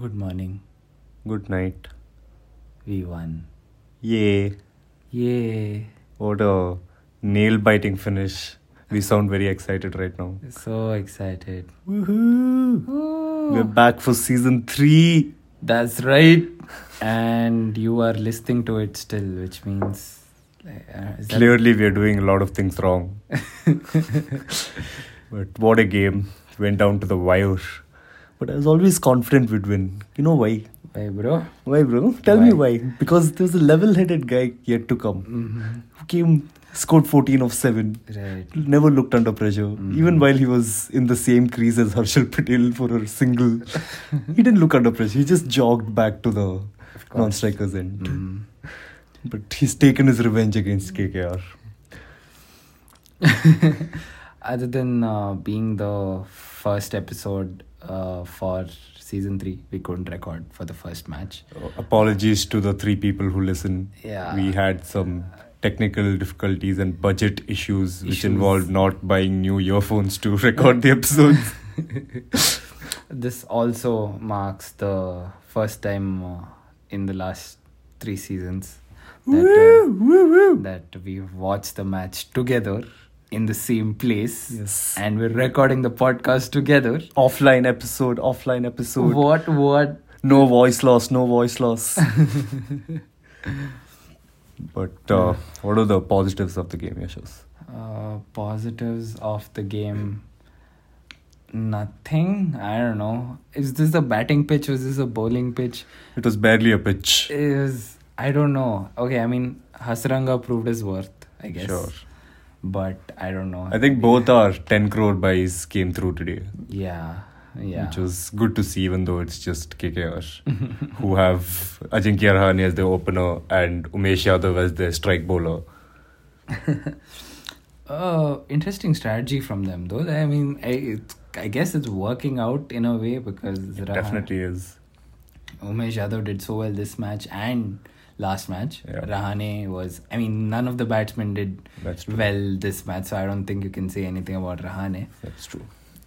Good morning. Good night. We won. Yay. Yay. What a nail biting finish. We sound very excited right now. So excited. Woohoo! Ooh. We're back for season 3. That's right. And you are listening to it still, which means. Clearly, we're doing a lot of things wrong. but what a game. Went down to the wire. But I was always confident we'd win. You know why? Why, bro? Why, bro? Tell me Why? why. Because there's a level headed guy yet to come Mhm. who came, scored 14 of 7. Right. Never looked under pressure. Mhm. Even while he was in the same crease as Harshal Patel for a single, he didn't look under pressure. He just jogged back to the non striker's end. Mhm. But he's taken his revenge against KKR. Other than uh, being the first episode uh, for season 3, we couldn't record for the first match. Uh, apologies to the three people who listen. Yeah. We had some technical difficulties and budget issues, which Issues. involved not buying new earphones to record the episodes. This also marks the first time uh, in the last three seasons that, uh, woo, woo, woo. that we've watched the match together in the same place. Yes. And we're recording the podcast together. Offline episode, offline episode. What, what? No voice loss, no voice loss. but uh, what are the positives of the game, Yashas? Uh, positives of the game. Nothing. I don't know. Is this a batting pitch? Was this a bowling pitch? It was barely a pitch. Is I don't know. Okay, I mean Hasaranga proved his worth, I guess. Sure. But I don't know. I think both our 10 crore buys came through today, Yeah, yeah. which was good to see, even though it's just KKR, who have Ajinkya Rahane as their opener and Umesh Yadav as their strike bowler. Uh, interesting strategy from them, though. I mean, I, I guess it's working out in a way because It Raha- definitely is. Umesh Yadav did so well this match and last match. Yeah. Rahane was, I mean, none of the batsmen did well this match, so I don't think you can say anything about Rahane. That's true.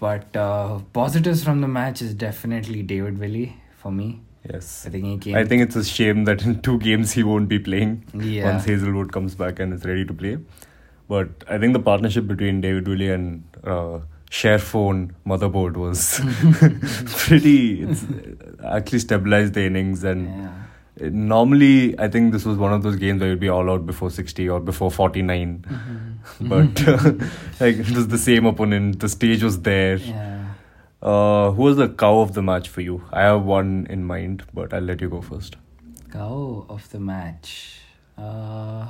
But uh, positives from the match is definitely David Willey for me. Yes. I think he came. I think it's a shame that in two games he won't be playing Yeah. once Hazlewood comes back and is ready to play. But I think the partnership between David Willey and uh, Sherfane Rutherford was pretty. It's actually stabilized the innings and. yeah. Normally, I think this was one of those games where you'd be all out before 60 or before 49. Mhm. But uh, like it was the same opponent. The stage was there. Yeah. Uh, who was the cow of the match for you? I have one in mind, but I'll let you go first. Cow of the match. Uh,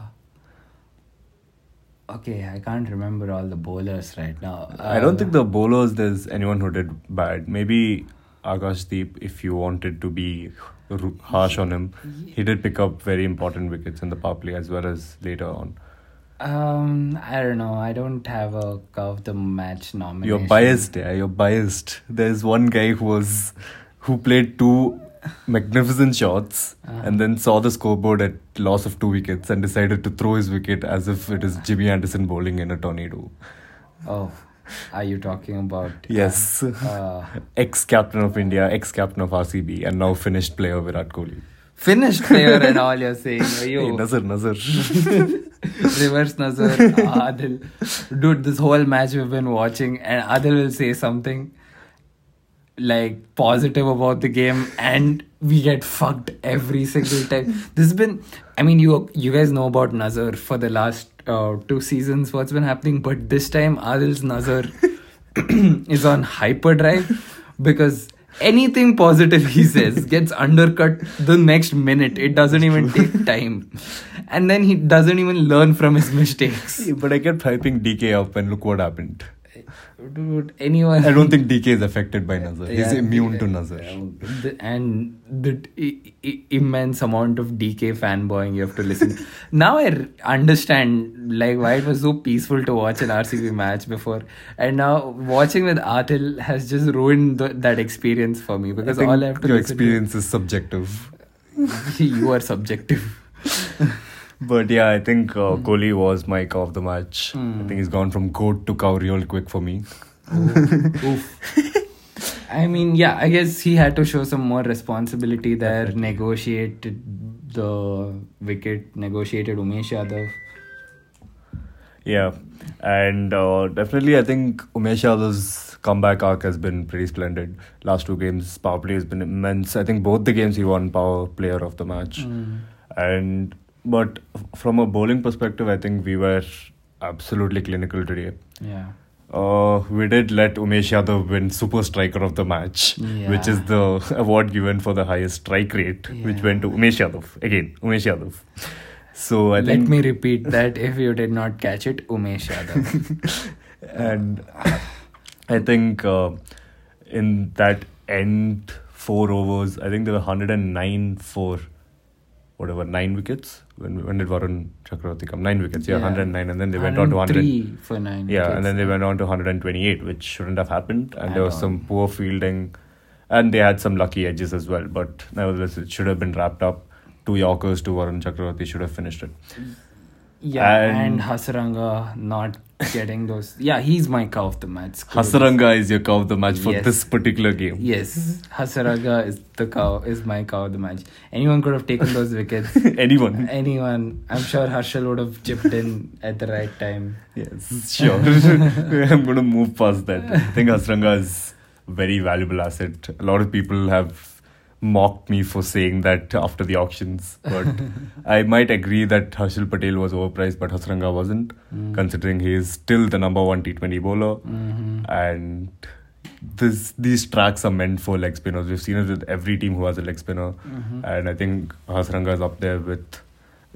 okay, I can't remember all the bowlers right now. I don't Uh, think the bowlers there's anyone who did bad. Maybe Akashdeep, if you wanted to be harsh on him, he did pick up very important wickets in the power play as well as later on. Um, I don't know. I don't have a of the match nomination. You're biased, yeah. You're biased. There's one guy who was who played two magnificent shots Uh-huh. and then saw the scoreboard at loss of two wickets and decided to throw his wicket as if it is Jimmy Anderson bowling in a tornado. Oh, are you talking about? Yes. Uh, Ex captain of India, ex captain of RCB, and now finished player Virat Kohli. finished player and all you're saying. Hey, Yo, Nazar, Nazar. reverse Nazar, Adil. Dude, this whole match we've been watching, and Adil will say something like positive about the game, and we get fucked every single time. This has been, I mean, you you guys know about Nazar for the last uh, two seasons, what's been happening, but this time Adil's Nazar is on hyperdrive because anything positive he says gets undercut the next minute. It doesn't even take time. And then he doesn't even learn from his mistakes. but I kept hyping DK up, and look what happened. Dude, anyone. I don't think DK is affected by Nazar. He's immune yeah, to Nazar. yeah. And the i- i- immense amount of DK fanboying you have to listen. now I r- understand like why it was so peaceful to watch an RCB match before, and now watching with Adil has just ruined the, that experience for me because all I have to your experience is subjective. you are subjective. But yeah, I think uh, Kohli was my cow of the match. I Hmm. think he's gone from goat to cow real quick for me. Oof. I mean, yeah, I guess he had to show some more responsibility there, Definitely. negotiated the wicket, negotiated Umesh Yadav. Yeah, and uh, definitely I think Umesh Yadav's comeback arc has been pretty splendid. Last two games, power play has been immense. I think both the games he won power player of the match. Mm. And but from a bowling perspective, I think we were absolutely clinical today. Yeah. Uh, we did let Umesh Yadav win Super Striker of the Match, which is the award given for the highest strike rate, which went to Umesh Yadav. Again, Umesh Yadav. So I Let me repeat that if you did not catch it, Umesh Yadav. and I think uh, in that end four overs, I think there were 109 for whatever nine wickets. When when did Varun Chakravarti come? Nine wickets, yeah, Yeah. 109, and then they went on to 100. 103 for 9 Yeah, wickets. and then they went on to 128, which shouldn't have happened. And At there was all. some poor fielding, and they had some lucky edges as well. But nevertheless, it should have been wrapped up. Two Yorkers to Varun Chakravarti should have finished it. Yeah, and, And- Hasaranga not getting those. Yeah, he's my cow of the match. Hasaranga is your cow of the match for Yes. this particular game. Yes, Hasaranga is the cow. Is my cow of the match. Anyone could have taken those wickets. Anyone? Anyone. I'm sure Harshal would have chipped in at the right time. Yes, sure. I'm going to move past that. I think Hasaranga is a very valuable asset. A lot of people have mocked me for saying that after the auctions, but I might agree that Harshal Patel was overpriced, but Hasaranga wasn't, Mm. considering he is still the number one T20 bowler. Mhm. And this these tracks are meant for leg spinners. We've seen it with every team who has a leg spinner, Mhm. and I think Hasaranga is up there with,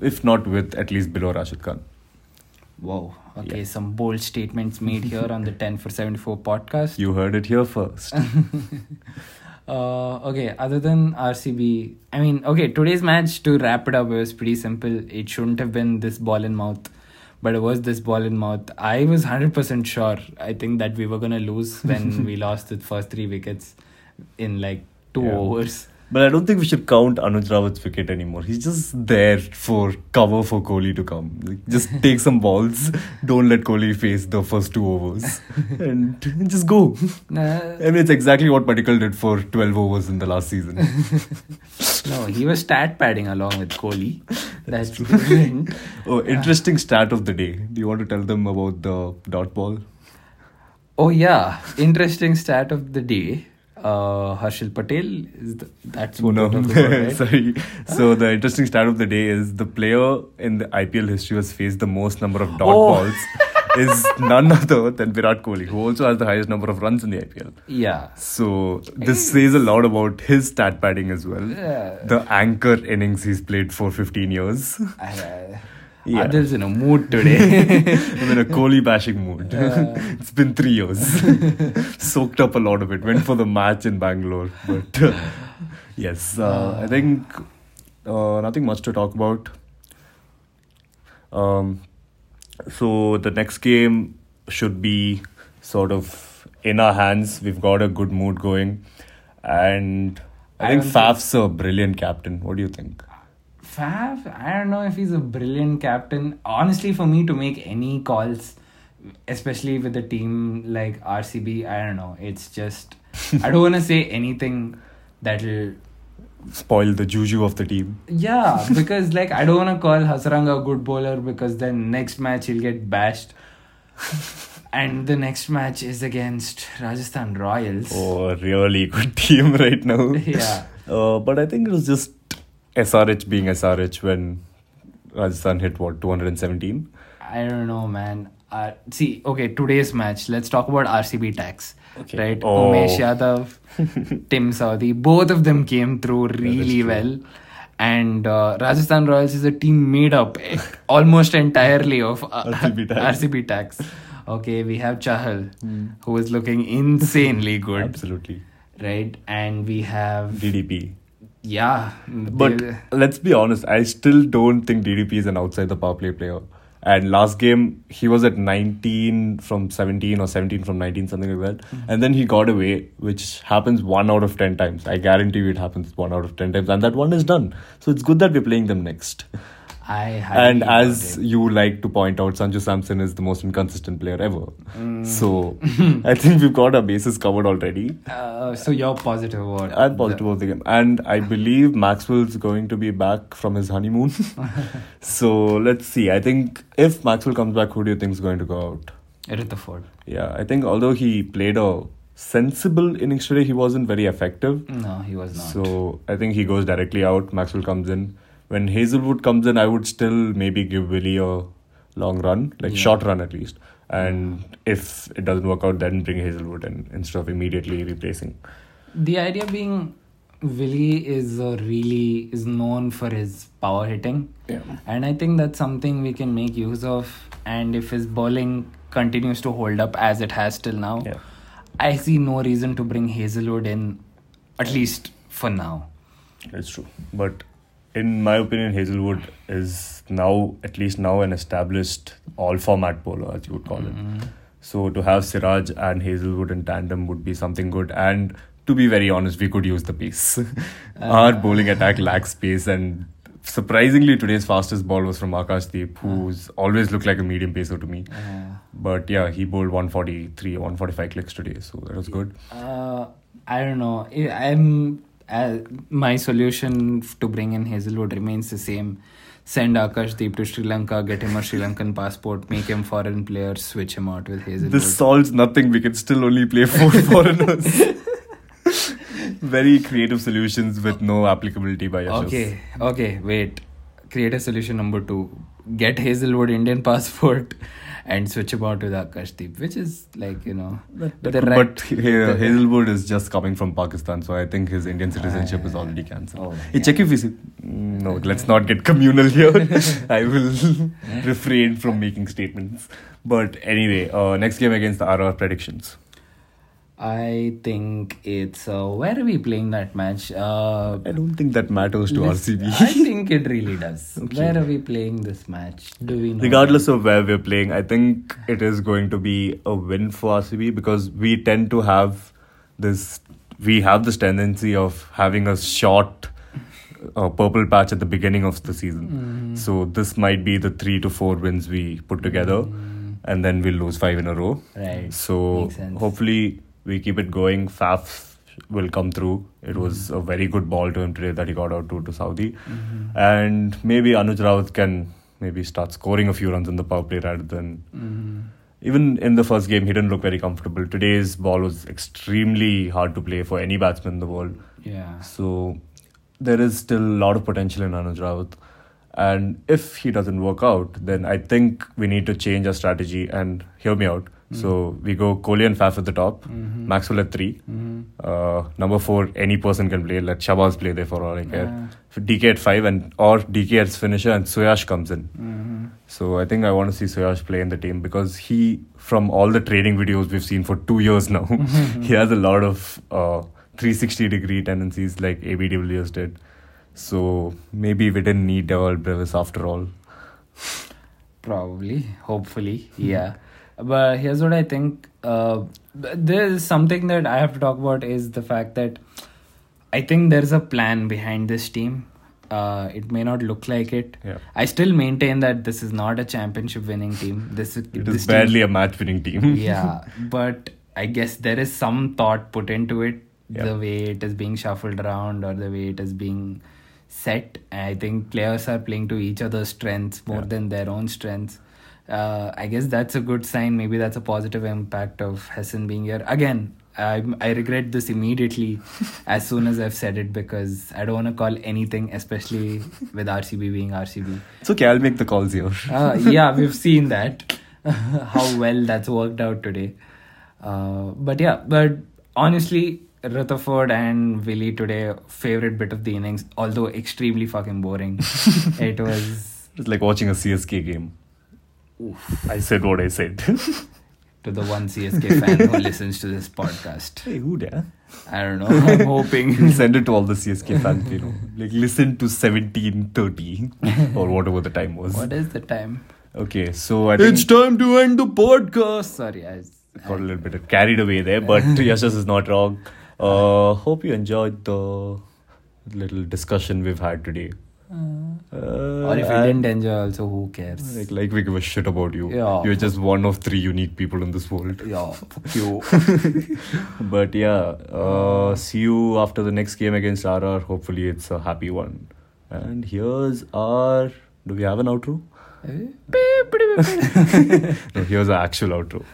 if not with, at least below Rashid Khan. Whoa. Okay, Yeah. some bold statements made here on the 10 for 74 podcast. You heard it here first. Uh, okay, other than RCB, I mean, okay, today's match to wrap it up it was pretty simple. It shouldn't have been this ball in mouth, but it was this ball in mouth. I was 100% sure, I think, that we were to lose when we lost the first three wickets in like two Yeah. overs. But I don't think we should count Anuj Rawat's wicket anymore. He's just there for cover for Kohli to come. Like, just take some balls. Don't let Kohli face the first two overs. and just go. Nah, I mean, it's exactly what Padikkal did for 12 overs in the last season. no, he was stat padding along with Kohli. That's different. oh, interesting stat of the day. Do you want to tell them about the dot ball? Oh yeah, interesting stat of the day. Uh, Harshal Patel is the, that's what no, about, right? sorry. So the interesting stat of the day is the player in the IPL history who has faced the most number of dot Oh. balls is none other than Virat Kohli, who also has the highest number of runs in the IPL. Yeah. So this says a lot about his stat padding as well. Yeah. The anchor innings he's played for 15 years. Yeah. Adil's in a mood today. I'm in a Kohli bashing mood. It's been three years. Soaked up a lot of it. Went for the match in Bangalore. But uh, yes, uh, I think uh, nothing much to talk about. Um, so the next game should be sort of in our hands. We've got a good mood going. And I, I think- Faf's a brilliant captain. What do you think? Faf, I don't know if he's a brilliant captain. Honestly, for me to make any calls, especially with a team like RCB, I don't know. It's just I don't want to say anything that'll Spoil the juju of the team. yeah because like I don't want to call Hasaranga a good bowler because then next match he'll get bashed. And the next match is against Rajasthan Royals. Oh, really good team right now. Yeah. Uh, but I think it was just SRH being SRH when Rajasthan hit what 217. I don't know, man. Uh, see, okay, today's match. Let's talk about RCB tax. Okay. Right, Oh. Umesh Yadav, Tim Southee, both of them came through really true. well. And uh, Rajasthan Royals is a team made up almost entirely of uh, RCB tax. RCB tax. Okay, we have Chahal, Hmm. who is looking insanely good, Absolutely. right? And we have DDP. Yeah, But they- let's be honest, I still don't think DDP is an outside the power play player. And last game, he was at 19 from 17 or 17 from 19, something like that. Mm-hmm. And then he got away, which happens one out of 10 times. I guarantee you it happens one out of 10 times. And that one is done. So it's good that we're playing them next. I And as you like to point out, Sanju Samson is the most inconsistent player ever. Mm. So I think we've got our bases covered already. Uh, so you're positive about I'm positive about the game. And I believe Maxwell's going to be back from his honeymoon. so let's see. I think if Maxwell comes back, who do you think is going to go out? the Rutherford. Yeah, I think although he played a sensible innings today, he wasn't very effective. No, he was not. So I think he goes directly out. Maxwell comes in. When Hazlewood comes in, I would still maybe give Willey a long run, like Yeah. short run at least. And if it doesn't work out, then bring Hazlewood in instead of immediately replacing. the idea being Willey is really is known for his power hitting. Yeah. And I think that's something we can make use of. And if his bowling continues to hold up as it has till now, Yeah. I see no reason to bring Hazlewood in, at least for now. It's true. But in my opinion, Hazlewood is now, at least now, an established all format bowler, as you would call it. Mhm. So to have Siraj and Hazlewood in tandem would be something good. And to be very honest, we could use the pace. Our bowling attack lacks pace, and surprisingly, today's fastest ball was from Akash Deep, who's always looked like a medium pacer to me. Uh, But yeah, he bowled 143, 145 clicks today, so that was good. Uh, I don't know. I'm uh, my solution to bring in Hazlewood remains the same. Send Akash Deep to Sri Lanka, get him a Sri Lankan passport, make him foreign player, switch him out with Hazlewood. This solves nothing. We can still only play four foreigners. Very creative solutions with no applicability by Yashas. okay, okay, wait. Create a solution number two. Get Hazlewood Indian passport and switch him out with Akash Deep, which is like you know. But, right- but Ha- Hazlewood is just coming from Pakistan, so I think his Indian citizenship is already cancelled. Oh, Hey, yeah. check if he's. No, let's not get communal here. I will refrain from making statements. But anyway, uh, next game against the RR predictions. I think it's. Uh, where are we playing that match? Uh, I don't think that matters to RCB. I think it really does. Okay. Where are we playing this match? Do we know? Regardless of where we're playing, I think it is going to be a win for RCB because we tend to have this. We have this tendency of having a short uh, purple patch at the beginning of the season. Mhm. So this might be the three to four wins we put together, Mm, and then we'll lose five in a row. right. So Makes sense. hopefully we keep it going. Faf will come through. It was Mm-hmm. a very good ball to him today that he got out to to Southee, Mhm. and maybe Anuj Rawat can maybe start scoring a few runs in the power play rather than. Mhm. Even in the first game, he didn't look very comfortable. Today's ball was extremely hard to play for any batsman in the world. Yeah. So there is still a lot of potential in Anuj Rawat. And if he doesn't work out, then I think we need to change our strategy and hear me out. So we go Kohli and Faf at the top, Mhm. Maxwell at three. Mhm. Uh, number four, any person can play. Let Shahbaz play there for all I care. Yeah. DK at five and or DK as finisher and Suyash comes in. Mhm. So I think I want to see Suyash play in the team because he, from all the training videos we've seen for two years now, he has a lot of uh, 360 degree tendencies like AB de Villiers did. So maybe we didn't need Dewald Brevis after all. Probably, hopefully, yeah. But here's what I think. Uh, there's something that I have to talk about is the fact that I think there's a plan behind this team. Uh, it may not look like it. Yeah. I still maintain that this is not a championship winning team. This is It this is team- barely a match winning team. yeah, but I guess there is some thought put into it. Yeah. The way it is being shuffled around or the way it is being set. I think players are playing to each other's strengths more Yeah. than their own strengths. Uh, I guess that's a good sign. Maybe that's a positive impact of Hesson being here. Again, I I regret this immediately as soon as I've said it because I don't want to call anything, especially with RCB being RCB. It's okay, I'll make the calls here. Uh, yeah, we've seen that. How well that's worked out today. Uh, but yeah, but honestly, Rutherford and Willey today, favorite bit of the innings, although extremely fucking boring. it was It's like watching a CSK game. I said what I said. to the one CSK fan who listens to this podcast. hey, who there? I don't know. I'm hoping. Send it to all the CSK fans, you know. Like, listen to 1730 or whatever the time was. what is the time? Okay, so I think time to end the podcast. Sorry, I. got a little bit carried away there, but Yashas is not wrong. Uh, hope you enjoyed the little discussion we've had today. Or if you didn't enjoy, also who cares? Like, like we give a shit about you. Yeah. You're just one of three unique people in this world. yeah, fuck you. But yeah, uh, see you after the next game against RR. Hopefully, it's a happy one. And here's our. Do we have an outro? No, here's the actual outro.